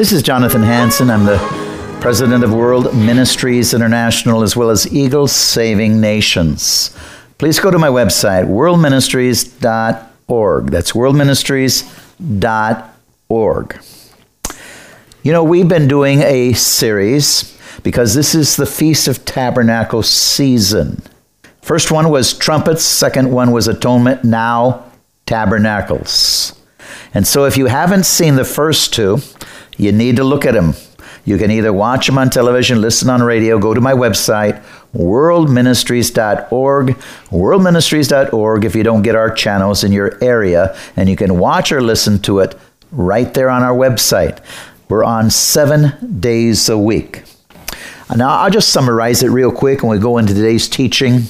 This is Jonathan Hansen. I'm the president of World Ministries International as well as Eagle Saving Nations. Please go to my website, worldministries.org. That's worldministries.org. You know, we've been doing a series because this is the Feast of Tabernacle season. First one was trumpets, second one was atonement, now tabernacles. And so if you haven't seen the first two, you need to look at them. You can either watch them on television, listen on radio, go to my website, worldministries.org, worldministries.org if you don't get our channels in your area, and you can watch or listen to it right there on our website. We're on seven days a week. Now, I'll just summarize it real quick and we go into today's teaching.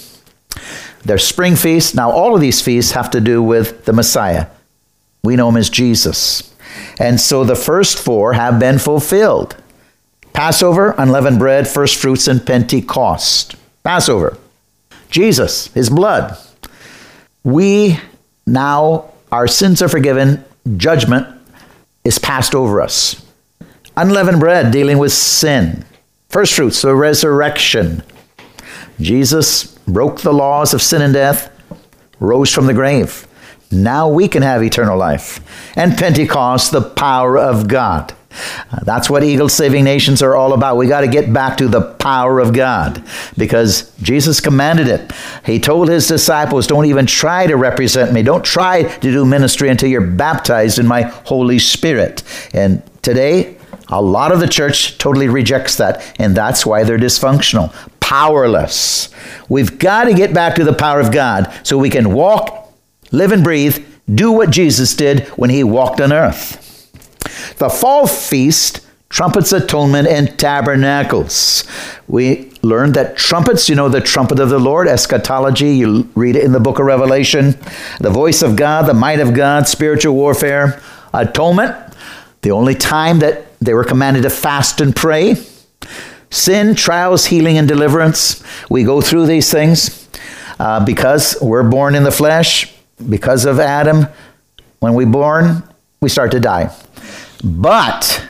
There's spring feasts. Now, all of these feasts have to do with the Messiah. We know him as Jesus. And so the first four have been fulfilled Passover, unleavened bread, first fruits, and Pentecost. Passover, Jesus, his blood. We now, our sins are forgiven, judgment is passed over us. Unleavened bread, dealing with sin. First fruits, the resurrection. Jesus broke the laws of sin and death, rose from the grave. Now we can have eternal life. And Pentecost, the power of God. Uh, that's what Eagle Saving Nations are all about. We got to get back to the power of God because Jesus commanded it. He told his disciples, Don't even try to represent me. Don't try to do ministry until you're baptized in my Holy Spirit. And today, a lot of the church totally rejects that, and that's why they're dysfunctional, powerless. We've got to get back to the power of God so we can walk, live, and breathe, do what Jesus did when he walked on earth. The fall feast, trumpets, atonement, and tabernacles. We learned that trumpets, you know, the trumpet of the Lord, eschatology, you read it in the book of Revelation, the voice of God, the might of God, spiritual warfare, atonement, the only time that they were commanded to fast and pray. Sin, trials, healing, and deliverance. We go through these things uh, because we're born in the flesh, because of Adam. When we're born, we start to die. But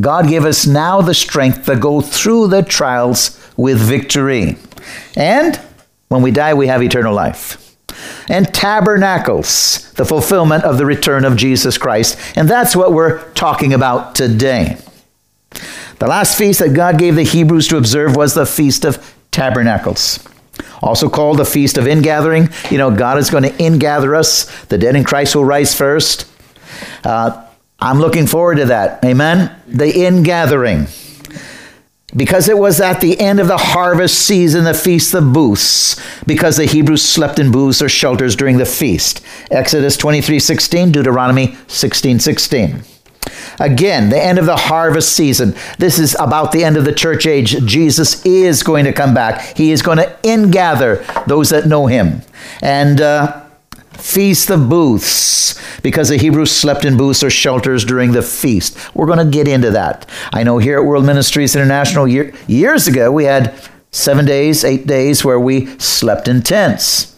God gave us now the strength to go through the trials with victory. And when we die, we have eternal life and tabernacles, the fulfillment of the return of Jesus Christ. And that's what we're talking about today. The last feast that God gave the Hebrews to observe was the Feast of Tabernacles. Also called the Feast of Ingathering. You know, God is going to ingather us. The dead in Christ will rise first. Uh, I'm looking forward to that. Amen? The ingathering because it was at the end of the harvest season, the feast of booths, because the Hebrews slept in booths or shelters during the feast. Exodus 23 16, Deuteronomy 16 16. Again, the end of the harvest season. This is about the end of the church age. Jesus is going to come back. He is going to ingather those that know him. And uh, Feast of Booths, because the Hebrews slept in booths or shelters during the feast. We're going to get into that. I know here at World Ministries International, year, years ago, we had seven days, eight days where we slept in tents.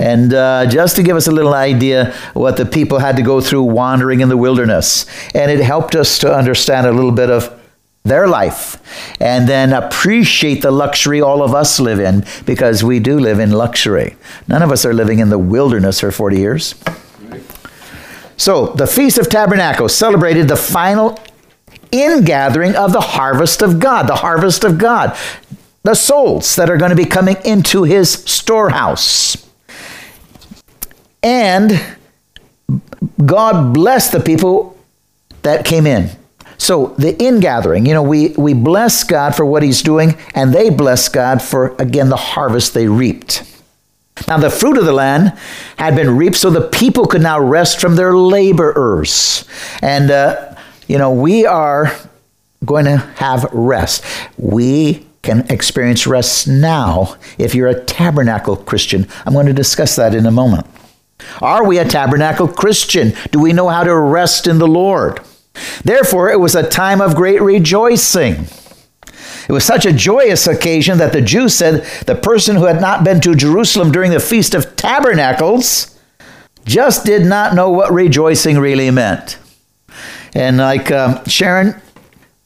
And uh, just to give us a little idea what the people had to go through wandering in the wilderness. And it helped us to understand a little bit of their life and then appreciate the luxury all of us live in because we do live in luxury. None of us are living in the wilderness for 40 years. So, the Feast of Tabernacles celebrated the final ingathering of the harvest of God, the harvest of God, the souls that are going to be coming into his storehouse. And God blessed the people that came in. So the ingathering, you know, we, we bless God for what he's doing, and they bless God for, again, the harvest they reaped. Now, the fruit of the land had been reaped, so the people could now rest from their laborers. And, uh, you know, we are going to have rest. We can experience rest now if you're a tabernacle Christian. I'm going to discuss that in a moment. Are we a tabernacle Christian? Do we know how to rest in the Lord? Therefore, it was a time of great rejoicing. It was such a joyous occasion that the Jews said the person who had not been to Jerusalem during the Feast of Tabernacles just did not know what rejoicing really meant. And like um, Sharon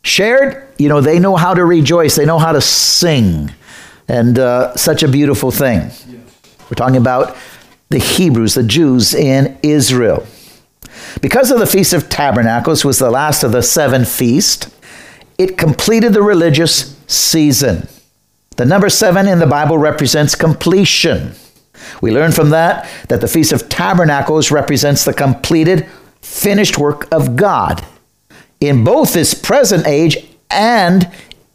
shared, you know, they know how to rejoice, they know how to sing, and uh, such a beautiful thing. We're talking about the Hebrews, the Jews in Israel. Because of the Feast of Tabernacles was the last of the seven feasts, it completed the religious season. The number seven in the Bible represents completion. We learn from that that the Feast of Tabernacles represents the completed, finished work of God in both this present age and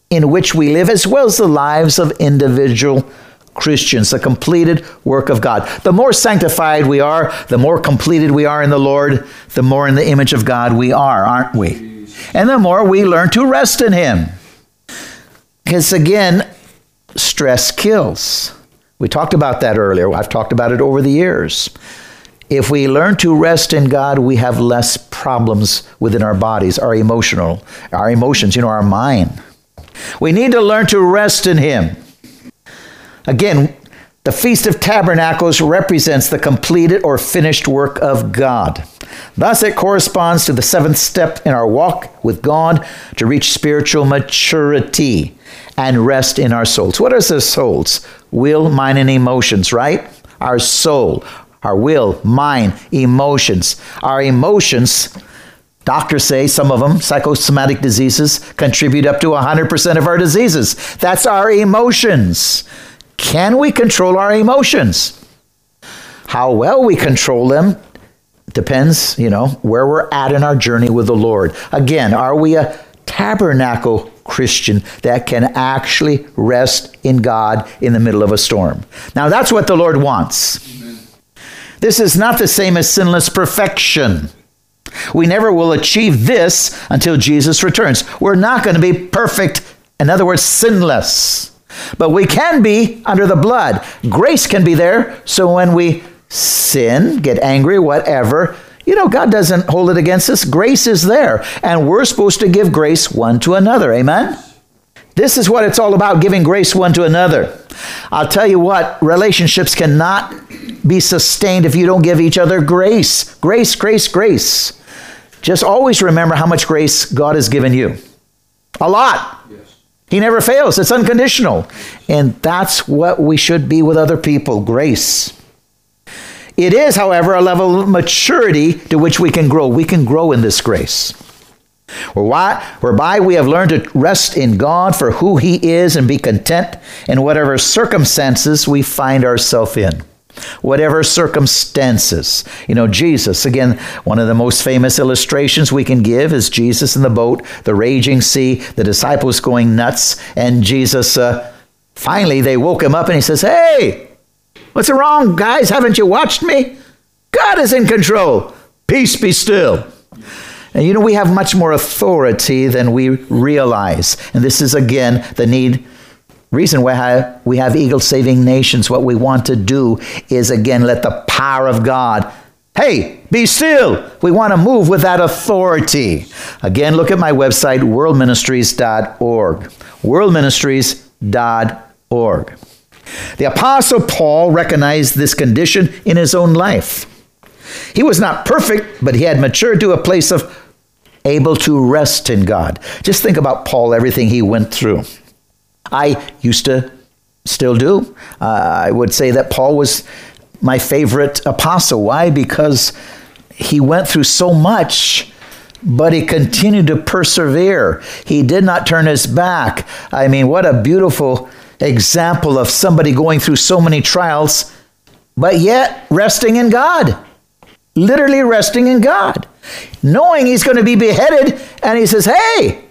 in which we live, as well as the lives of individual Christians, the completed work of God. The more sanctified we are, the more completed we are in the Lord, the more in the image of God we are, aren't we? And the more we learn to rest in Him. Because again, stress kills. We talked about that earlier. I've talked about it over the years. If we learn to rest in God, we have less problems within our bodies, our emotional, our emotions, you know, our mind. We need to learn to rest in Him. Again, the Feast of Tabernacles represents the completed or finished work of God. Thus, it corresponds to the seventh step in our walk with God to reach spiritual maturity and rest in our souls. What are the souls? Will, mind, and emotions, right? Our soul, our will, mind, emotions. Our emotions, doctors say, some of them, psychosomatic diseases, contribute up to 100% of our diseases. That's our emotions. Can we control our emotions? How well we control them depends, you know, where we're at in our journey with the Lord. Again, are we a tabernacle Christian that can actually rest in God in the middle of a storm? Now, that's what the Lord wants. Amen. This is not the same as sinless perfection. We never will achieve this until Jesus returns. We're not going to be perfect, in other words, sinless. But we can be under the blood. Grace can be there. So when we sin, get angry, whatever, you know, God doesn't hold it against us. Grace is there. And we're supposed to give grace one to another. Amen? This is what it's all about giving grace one to another. I'll tell you what, relationships cannot be sustained if you don't give each other grace. Grace, grace, grace. Just always remember how much grace God has given you. A lot. He never fails. It's unconditional. And that's what we should be with other people grace. It is, however, a level of maturity to which we can grow. We can grow in this grace. Whereby we have learned to rest in God for who He is and be content in whatever circumstances we find ourselves in whatever circumstances. You know, Jesus, again, one of the most famous illustrations we can give is Jesus in the boat, the raging sea, the disciples going nuts, and Jesus, uh, finally, they woke him up and he says, Hey, what's wrong, guys? Haven't you watched me? God is in control. Peace be still. And you know, we have much more authority than we realize. And this is, again, the need reason why we have Eagle Saving Nations, what we want to do is again let the power of God. Hey, be still. We want to move with that authority. Again, look at my website, worldministries.org. Worldministries.org. The Apostle Paul recognized this condition in his own life. He was not perfect, but he had matured to a place of able to rest in God. Just think about Paul, everything he went through. I used to still do. Uh, I would say that Paul was my favorite apostle. Why? Because he went through so much, but he continued to persevere. He did not turn his back. I mean, what a beautiful example of somebody going through so many trials, but yet resting in God. Literally resting in God. Knowing he's going to be beheaded, and he says, Hey,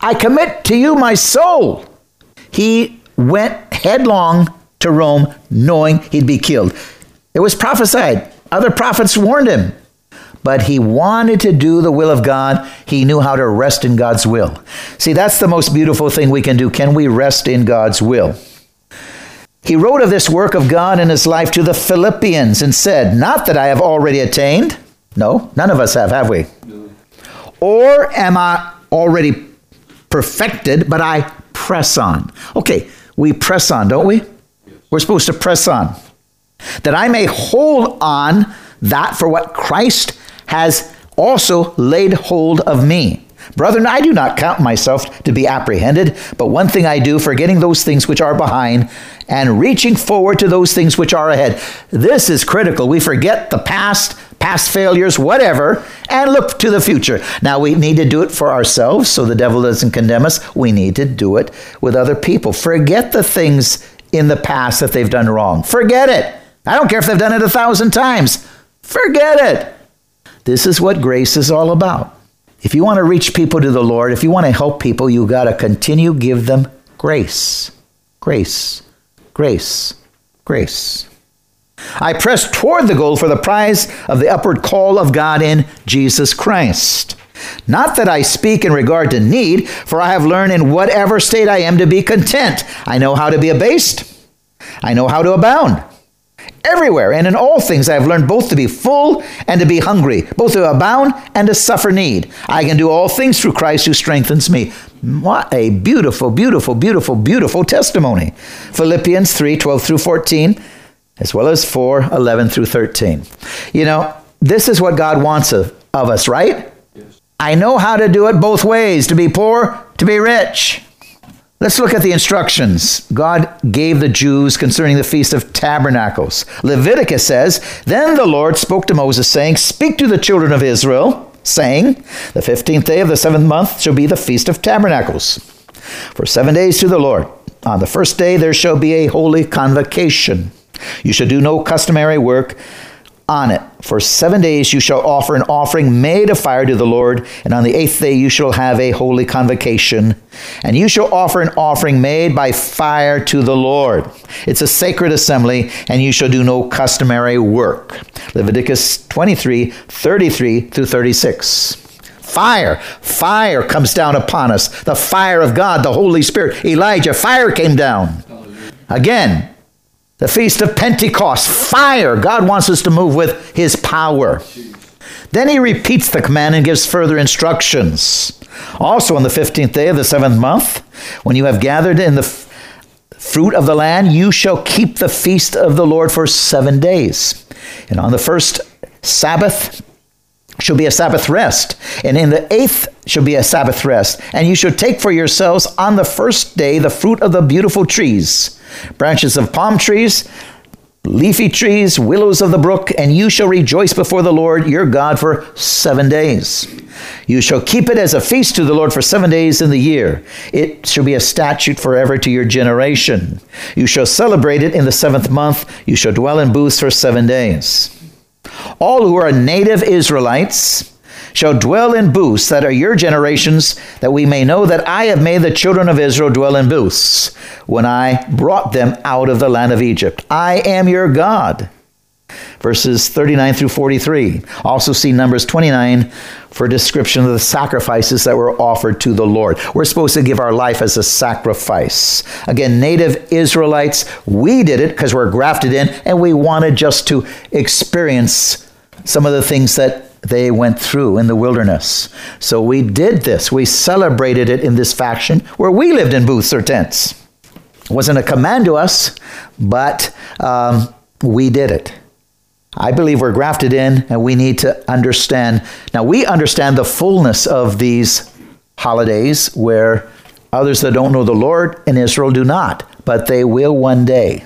I commit to you my soul. He went headlong to Rome knowing he'd be killed. It was prophesied. Other prophets warned him. But he wanted to do the will of God. He knew how to rest in God's will. See, that's the most beautiful thing we can do. Can we rest in God's will? He wrote of this work of God in his life to the Philippians and said, Not that I have already attained. No, none of us have, have we? No. Or am I already perfected, but I press on. Okay, we press on, don't we? We're supposed to press on. That I may hold on that for what Christ has also laid hold of me. Brethren, I do not count myself to be apprehended, but one thing I do, forgetting those things which are behind and reaching forward to those things which are ahead. This is critical. We forget the past, past failures, whatever, and look to the future. Now, we need to do it for ourselves so the devil doesn't condemn us. We need to do it with other people. Forget the things in the past that they've done wrong. Forget it. I don't care if they've done it a thousand times. Forget it. This is what grace is all about. If you want to reach people to the Lord, if you want to help people, you got to continue give them grace. Grace. Grace. Grace. I press toward the goal for the prize of the upward call of God in Jesus Christ. Not that I speak in regard to need, for I have learned in whatever state I am to be content. I know how to be abased, I know how to abound. Everywhere and in all things I have learned both to be full and to be hungry, both to abound and to suffer need. I can do all things through Christ who strengthens me. What a beautiful, beautiful, beautiful, beautiful testimony. Philippians 3 12 through 14, as well as 4 11 through 13. You know, this is what God wants of, of us, right? Yes. I know how to do it both ways to be poor, to be rich. Let's look at the instructions God gave the Jews concerning the Feast of Tabernacles. Leviticus says, Then the Lord spoke to Moses, saying, Speak to the children of Israel, saying, The fifteenth day of the seventh month shall be the Feast of Tabernacles. For seven days to the Lord. On the first day there shall be a holy convocation. You shall do no customary work on it. For seven days you shall offer an offering made of fire to the Lord, and on the eighth day you shall have a holy convocation, and you shall offer an offering made by fire to the Lord. It's a sacred assembly, and you shall do no customary work. Leviticus 23 33 through 36. Fire, fire comes down upon us. The fire of God, the Holy Spirit. Elijah, fire came down. Again, the Feast of Pentecost, fire. God wants us to move with His power. Then he repeats the command and gives further instructions. Also, on the 15th day of the seventh month, when you have gathered in the f- fruit of the land, you shall keep the feast of the Lord for seven days. And on the first Sabbath, shall be a Sabbath rest, and in the eighth shall be a Sabbath rest. And you shall take for yourselves on the first day the fruit of the beautiful trees, branches of palm trees, leafy trees, willows of the brook, and you shall rejoice before the Lord your God for seven days. You shall keep it as a feast to the Lord for seven days in the year. It shall be a statute forever to your generation. You shall celebrate it in the seventh month. You shall dwell in booths for seven days. All who are native Israelites shall dwell in booths that are your generations, that we may know that I have made the children of Israel dwell in booths when I brought them out of the land of Egypt. I am your God. Verses 39 through 43. Also see Numbers 29 for a description of the sacrifices that were offered to the Lord. We're supposed to give our life as a sacrifice. Again, native Israelites, we did it because we're grafted in and we wanted just to experience some of the things that they went through in the wilderness. So we did this. We celebrated it in this faction where we lived in booths or tents. It wasn't a command to us, but um, we did it. I believe we're grafted in and we need to understand. Now, we understand the fullness of these holidays where others that don't know the Lord in Israel do not, but they will one day.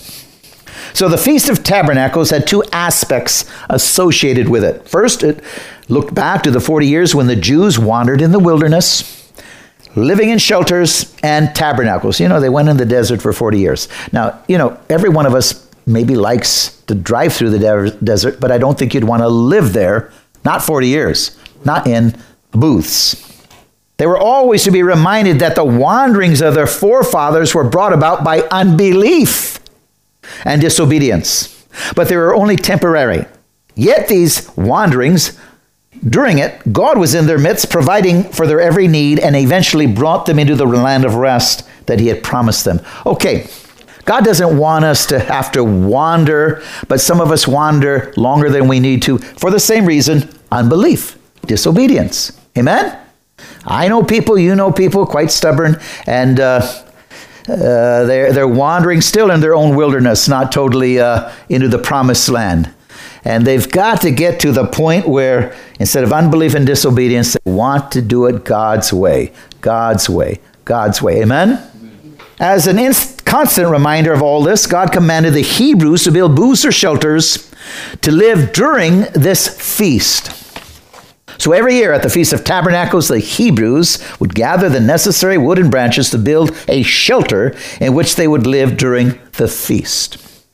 So, the Feast of Tabernacles had two aspects associated with it. First, it looked back to the 40 years when the Jews wandered in the wilderness, living in shelters and tabernacles. You know, they went in the desert for 40 years. Now, you know, every one of us maybe likes to drive through the de- desert, but I don't think you'd want to live there, not 40 years, not in booths. They were always to be reminded that the wanderings of their forefathers were brought about by unbelief and disobedience, but they were only temporary. Yet these wanderings, during it, God was in their midst, providing for their every need, and eventually brought them into the land of rest that He had promised them. Okay, God doesn't want us to have to wander, but some of us wander longer than we need to for the same reason unbelief, disobedience. Amen? I know people, you know people, quite stubborn, and uh, uh, they're, they're wandering still in their own wilderness, not totally uh, into the promised land. And they've got to get to the point where instead of unbelief and disobedience, they want to do it God's way. God's way. God's way. Amen? As an inst- constant reminder of all this, God commanded the Hebrews to build booths or shelters to live during this feast. So every year at the Feast of Tabernacles, the Hebrews would gather the necessary wooden branches to build a shelter in which they would live during the feast.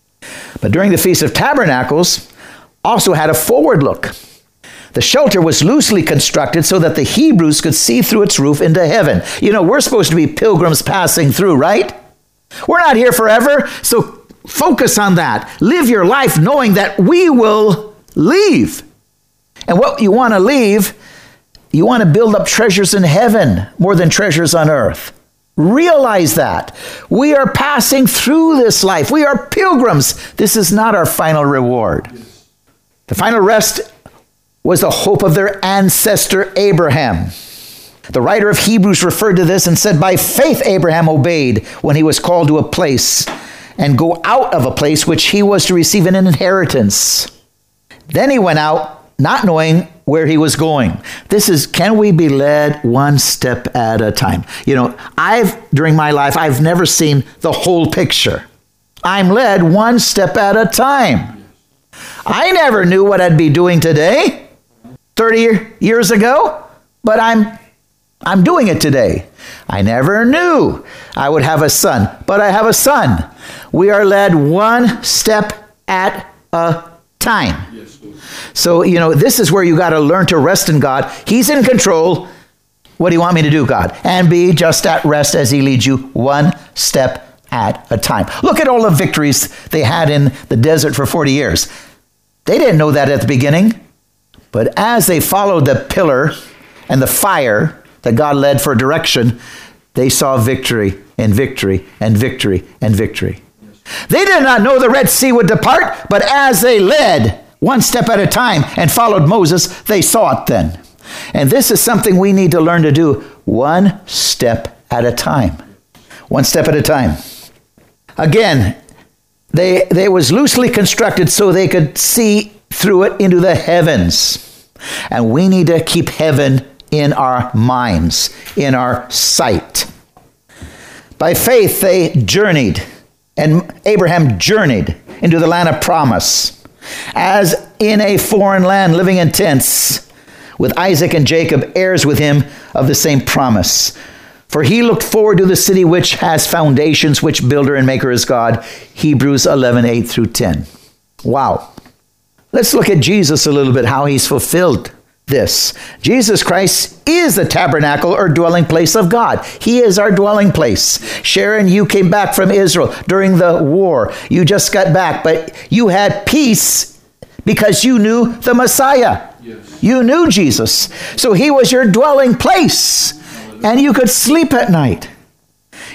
But during the Feast of Tabernacles, also had a forward look. The shelter was loosely constructed so that the Hebrews could see through its roof into heaven. You know, we're supposed to be pilgrims passing through, right? We're not here forever, so focus on that. Live your life knowing that we will leave. And what you want to leave, you want to build up treasures in heaven more than treasures on earth. Realize that. We are passing through this life. We are pilgrims. This is not our final reward. The final rest was the hope of their ancestor Abraham. The writer of Hebrews referred to this and said, By faith, Abraham obeyed when he was called to a place and go out of a place which he was to receive an inheritance. Then he went out not knowing where he was going. This is can we be led one step at a time? You know, I've during my life I've never seen the whole picture. I'm led one step at a time. I never knew what I'd be doing today 30 years ago, but I'm I'm doing it today. I never knew I would have a son, but I have a son. We are led one step at a time. So, you know, this is where you got to learn to rest in God. He's in control. What do you want me to do, God? And be just at rest as He leads you one step at a time. Look at all the victories they had in the desert for 40 years. They didn't know that at the beginning. But as they followed the pillar and the fire that God led for direction, they saw victory and victory and victory and victory. They did not know the Red Sea would depart, but as they led, one step at a time and followed Moses, they saw it then. And this is something we need to learn to do one step at a time. One step at a time. Again, they, they was loosely constructed so they could see through it into the heavens. And we need to keep heaven in our minds, in our sight. By faith, they journeyed, and Abraham journeyed into the land of promise as in a foreign land, living in tents, with Isaac and Jacob, heirs with him of the same promise. For he looked forward to the city which has foundations, which builder and maker is God. Hebrews 11, 8 through 10. Wow. Let's look at Jesus a little bit, how he's fulfilled this. Jesus Christ is the tabernacle or dwelling place of God. He is our dwelling place. Sharon, you came back from Israel during the war. You just got back, but you had peace because you knew the Messiah. Yes. You knew Jesus. So he was your dwelling place, and you could sleep at night.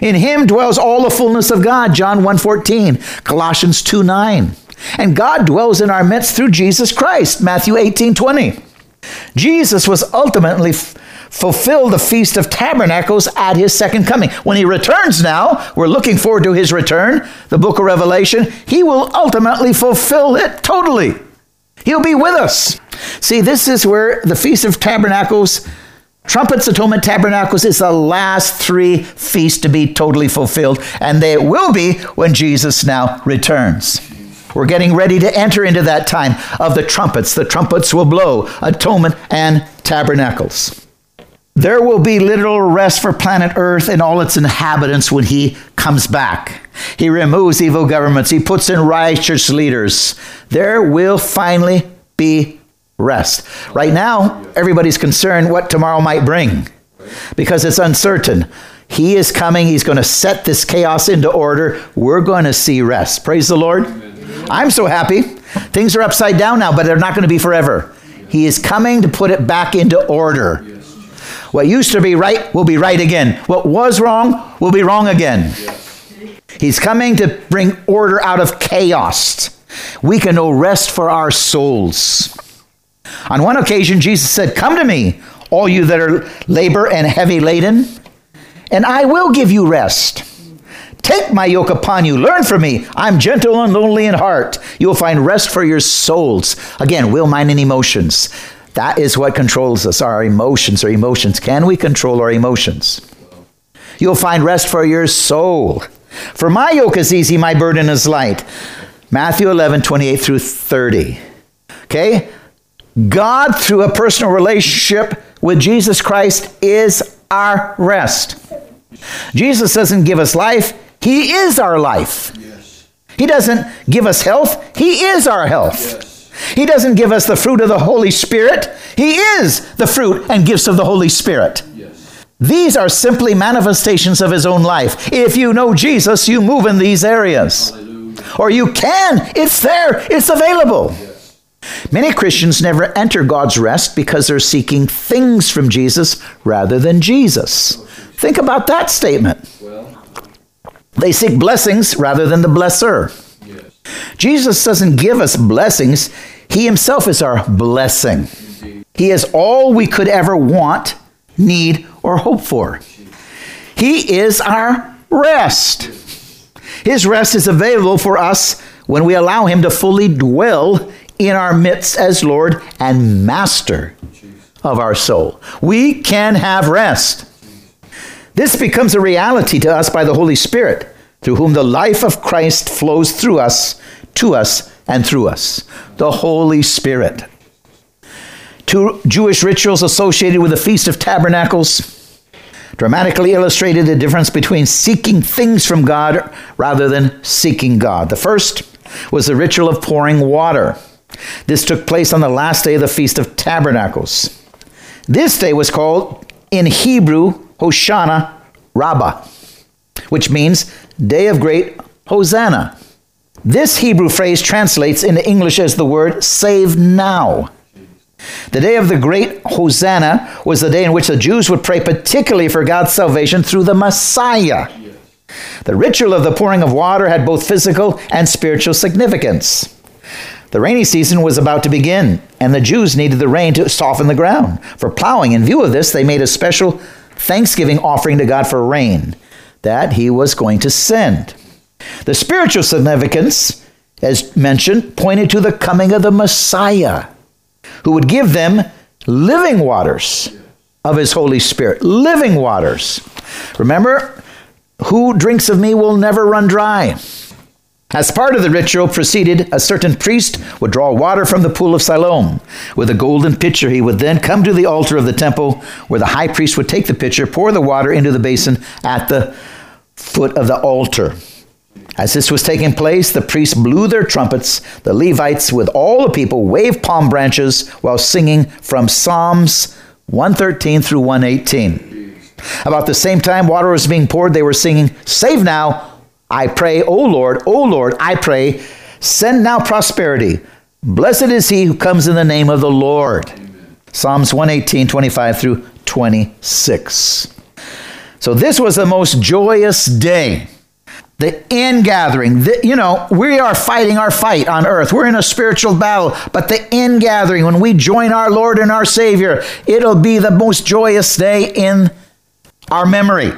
In him dwells all the fullness of God, John 1:14, Colossians 2:9. And God dwells in our midst through Jesus Christ, Matthew 18:20. Jesus was ultimately fulfill the Feast of Tabernacles at his second coming. When he returns now, we're looking forward to his return, the book of Revelation, he will ultimately fulfill it totally. He'll be with us. See, this is where the Feast of Tabernacles, Trumpets, Atonement, Tabernacles is the last three feasts to be totally fulfilled, and they will be when Jesus now returns. We're getting ready to enter into that time of the trumpets. The trumpets will blow, atonement and tabernacles. There will be literal rest for planet Earth and all its inhabitants when he comes back. He removes evil governments, he puts in righteous leaders. There will finally be rest. Right now, everybody's concerned what tomorrow might bring because it's uncertain. He is coming, he's going to set this chaos into order. We're going to see rest. Praise the Lord. Amen. I'm so happy. Things are upside down now, but they're not going to be forever. He is coming to put it back into order. What used to be right will be right again. What was wrong will be wrong again. He's coming to bring order out of chaos. We can know rest for our souls. On one occasion, Jesus said, Come to me, all you that are labor and heavy laden, and I will give you rest. Take my yoke upon you. Learn from me. I'm gentle and lonely in heart. You'll find rest for your souls. Again, will, mind, and emotions. That is what controls us, our emotions, our emotions. Can we control our emotions? You'll find rest for your soul. For my yoke is easy, my burden is light. Matthew 11, 28 through 30. Okay? God, through a personal relationship with Jesus Christ, is our rest. Jesus doesn't give us life, He is our life. Yes. He doesn't give us health, He is our health. Yes. He doesn't give us the fruit of the Holy Spirit, He is the fruit and gifts of the Holy Spirit. Yes. These are simply manifestations of His own life. If you know Jesus, you move in these areas. Hallelujah. Or you can, it's there, it's available. Yes. Many Christians never enter God's rest because they're seeking things from Jesus rather than Jesus. Think about that statement. They seek blessings rather than the blesser. Jesus doesn't give us blessings, He Himself is our blessing. He is all we could ever want, need, or hope for. He is our rest. His rest is available for us when we allow Him to fully dwell in our midst as Lord and Master of our soul. We can have rest. This becomes a reality to us by the Holy Spirit, through whom the life of Christ flows through us, to us, and through us. The Holy Spirit. Two Jewish rituals associated with the Feast of Tabernacles dramatically illustrated the difference between seeking things from God rather than seeking God. The first was the ritual of pouring water. This took place on the last day of the Feast of Tabernacles. This day was called in Hebrew Hoshana Rabbah, which means Day of Great Hosanna. This Hebrew phrase translates into English as the word save now. The day of the great Hosanna was the day in which the Jews would pray particularly for God's salvation through the Messiah. The ritual of the pouring of water had both physical and spiritual significance. The rainy season was about to begin, and the Jews needed the rain to soften the ground. For plowing, in view of this, they made a special thanksgiving offering to God for rain that he was going to send. The spiritual significance, as mentioned, pointed to the coming of the Messiah, who would give them living waters of his Holy Spirit. Living waters. Remember, who drinks of me will never run dry. As part of the ritual proceeded, a certain priest would draw water from the pool of Siloam. With a golden pitcher, he would then come to the altar of the temple, where the high priest would take the pitcher, pour the water into the basin at the foot of the altar. As this was taking place, the priests blew their trumpets. The Levites, with all the people, waved palm branches while singing from Psalms 113 through 118. About the same time water was being poured, they were singing, Save now, I pray, O Lord, O Lord, I pray, send now prosperity. Blessed is he who comes in the name of the Lord. Amen. Psalms 118, 25 through 26. So this was the most joyous day. The ingathering, the, you know, we are fighting our fight on earth. We're in a spiritual battle, but the ingathering, when we join our Lord and our Savior, it'll be the most joyous day in our memory,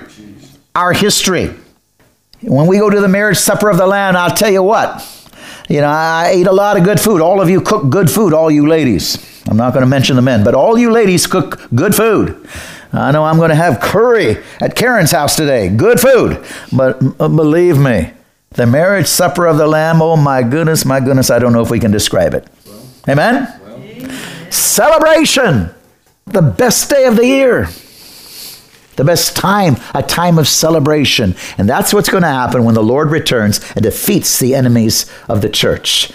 our history. When we go to the marriage supper of the Lamb, I'll tell you what, you know, I eat a lot of good food. All of you cook good food, all you ladies. I'm not going to mention the men, but all you ladies cook good food. I know I'm going to have curry at Karen's house today. Good food. But uh, believe me, the marriage supper of the Lamb, oh my goodness, my goodness, I don't know if we can describe it. Well, Amen? Well. Celebration. The best day of the year the best time, a time of celebration. And that's what's going to happen when the Lord returns and defeats the enemies of the church.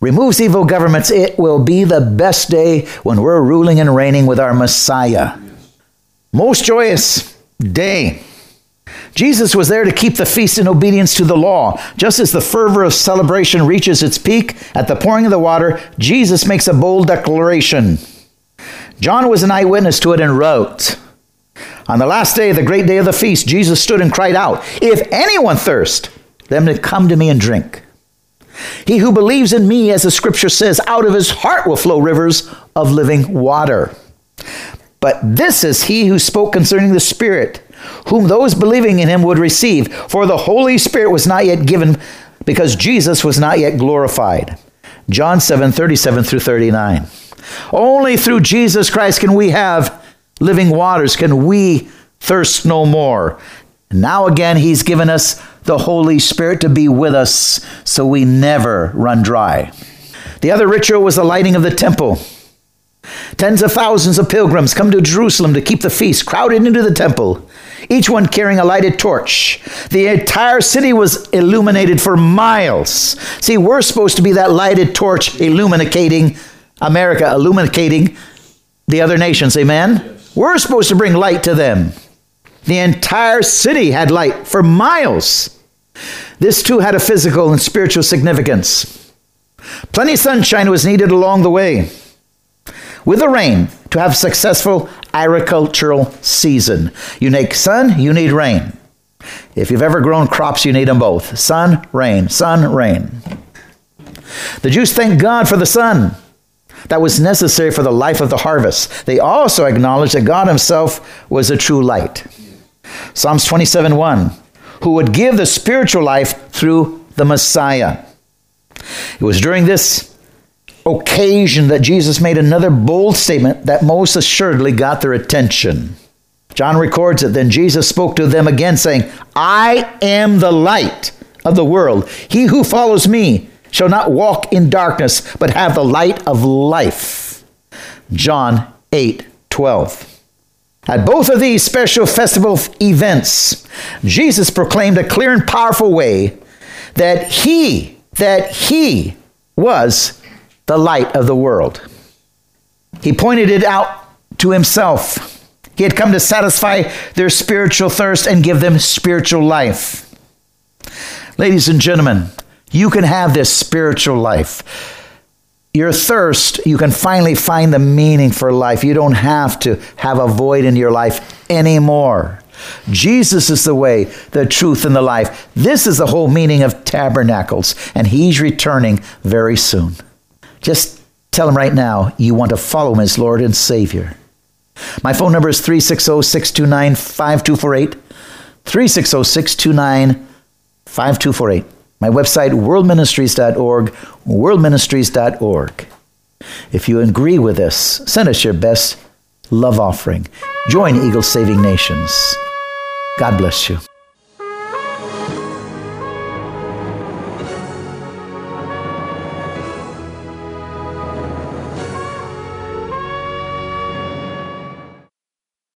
Removes evil governments. It will be the best day when we're ruling and reigning with our Messiah. Most joyous day. Jesus was there to keep the feast in obedience to the law. Just as the fervor of celebration reaches its peak at the pouring of the water, Jesus makes a bold declaration. John was an eyewitness to it and wrote, on the last day, the great day of the feast, Jesus stood and cried out, If anyone thirst, let him come to me and drink. He who believes in me, as the scripture says, out of his heart will flow rivers of living water. But this is he who spoke concerning the Spirit, whom those believing in him would receive, for the Holy Spirit was not yet given because Jesus was not yet glorified. John 7 37 through 39. Only through Jesus Christ can we have living waters, can we thirst no more. Now again, he's given us the Holy Spirit to be with us so we never run dry. The other ritual was the lighting of the temple. Tens of thousands of pilgrims come to Jerusalem to keep the feast, crowded into the temple, each one carrying a lighted torch. The entire city was illuminated for miles. See, we're supposed to be that lighted torch illuminating America, illuminating the other nations. Amen? We're supposed to bring light to them. The entire city had light for miles. This too had a physical and spiritual significance. Plenty of sunshine was needed along the way. With the rain to have successful agricultural season. You need sun, you need rain. If you've ever grown crops, you need them both sun, rain, sun, rain. The Jews thank God for the sun that was necessary for the life of the harvest. They also acknowledged that God Himself was a true light. Psalms 27 1, who would give the spiritual life through the Messiah. It was during this occasion that Jesus made another bold statement that most assuredly got their attention. John records it. Then Jesus spoke to them again, saying, I am the light of the world. He who follows me shall not walk in darkness, but have the light of life. John 8 12. At both of these special festival events, Jesus proclaimed a clear and powerful way that he, that he was the light of the world. He pointed it out to himself. He had come to satisfy their spiritual thirst and give them spiritual life. Ladies and gentlemen, you can have this spiritual life your thirst, you can finally find the meaning for life. You don't have to have a void in your life anymore. Jesus is the way, the truth, and the life. This is the whole meaning of tabernacles, and He's returning very soon. Just tell Him right now you want to follow Him as Lord and Savior. My phone number is 360 629 5248. 360 629 5248. My website, worldministries.org, worldministries.org. If you agree with this, send us your best love offering. Join Eagle Saving Nations. God bless you.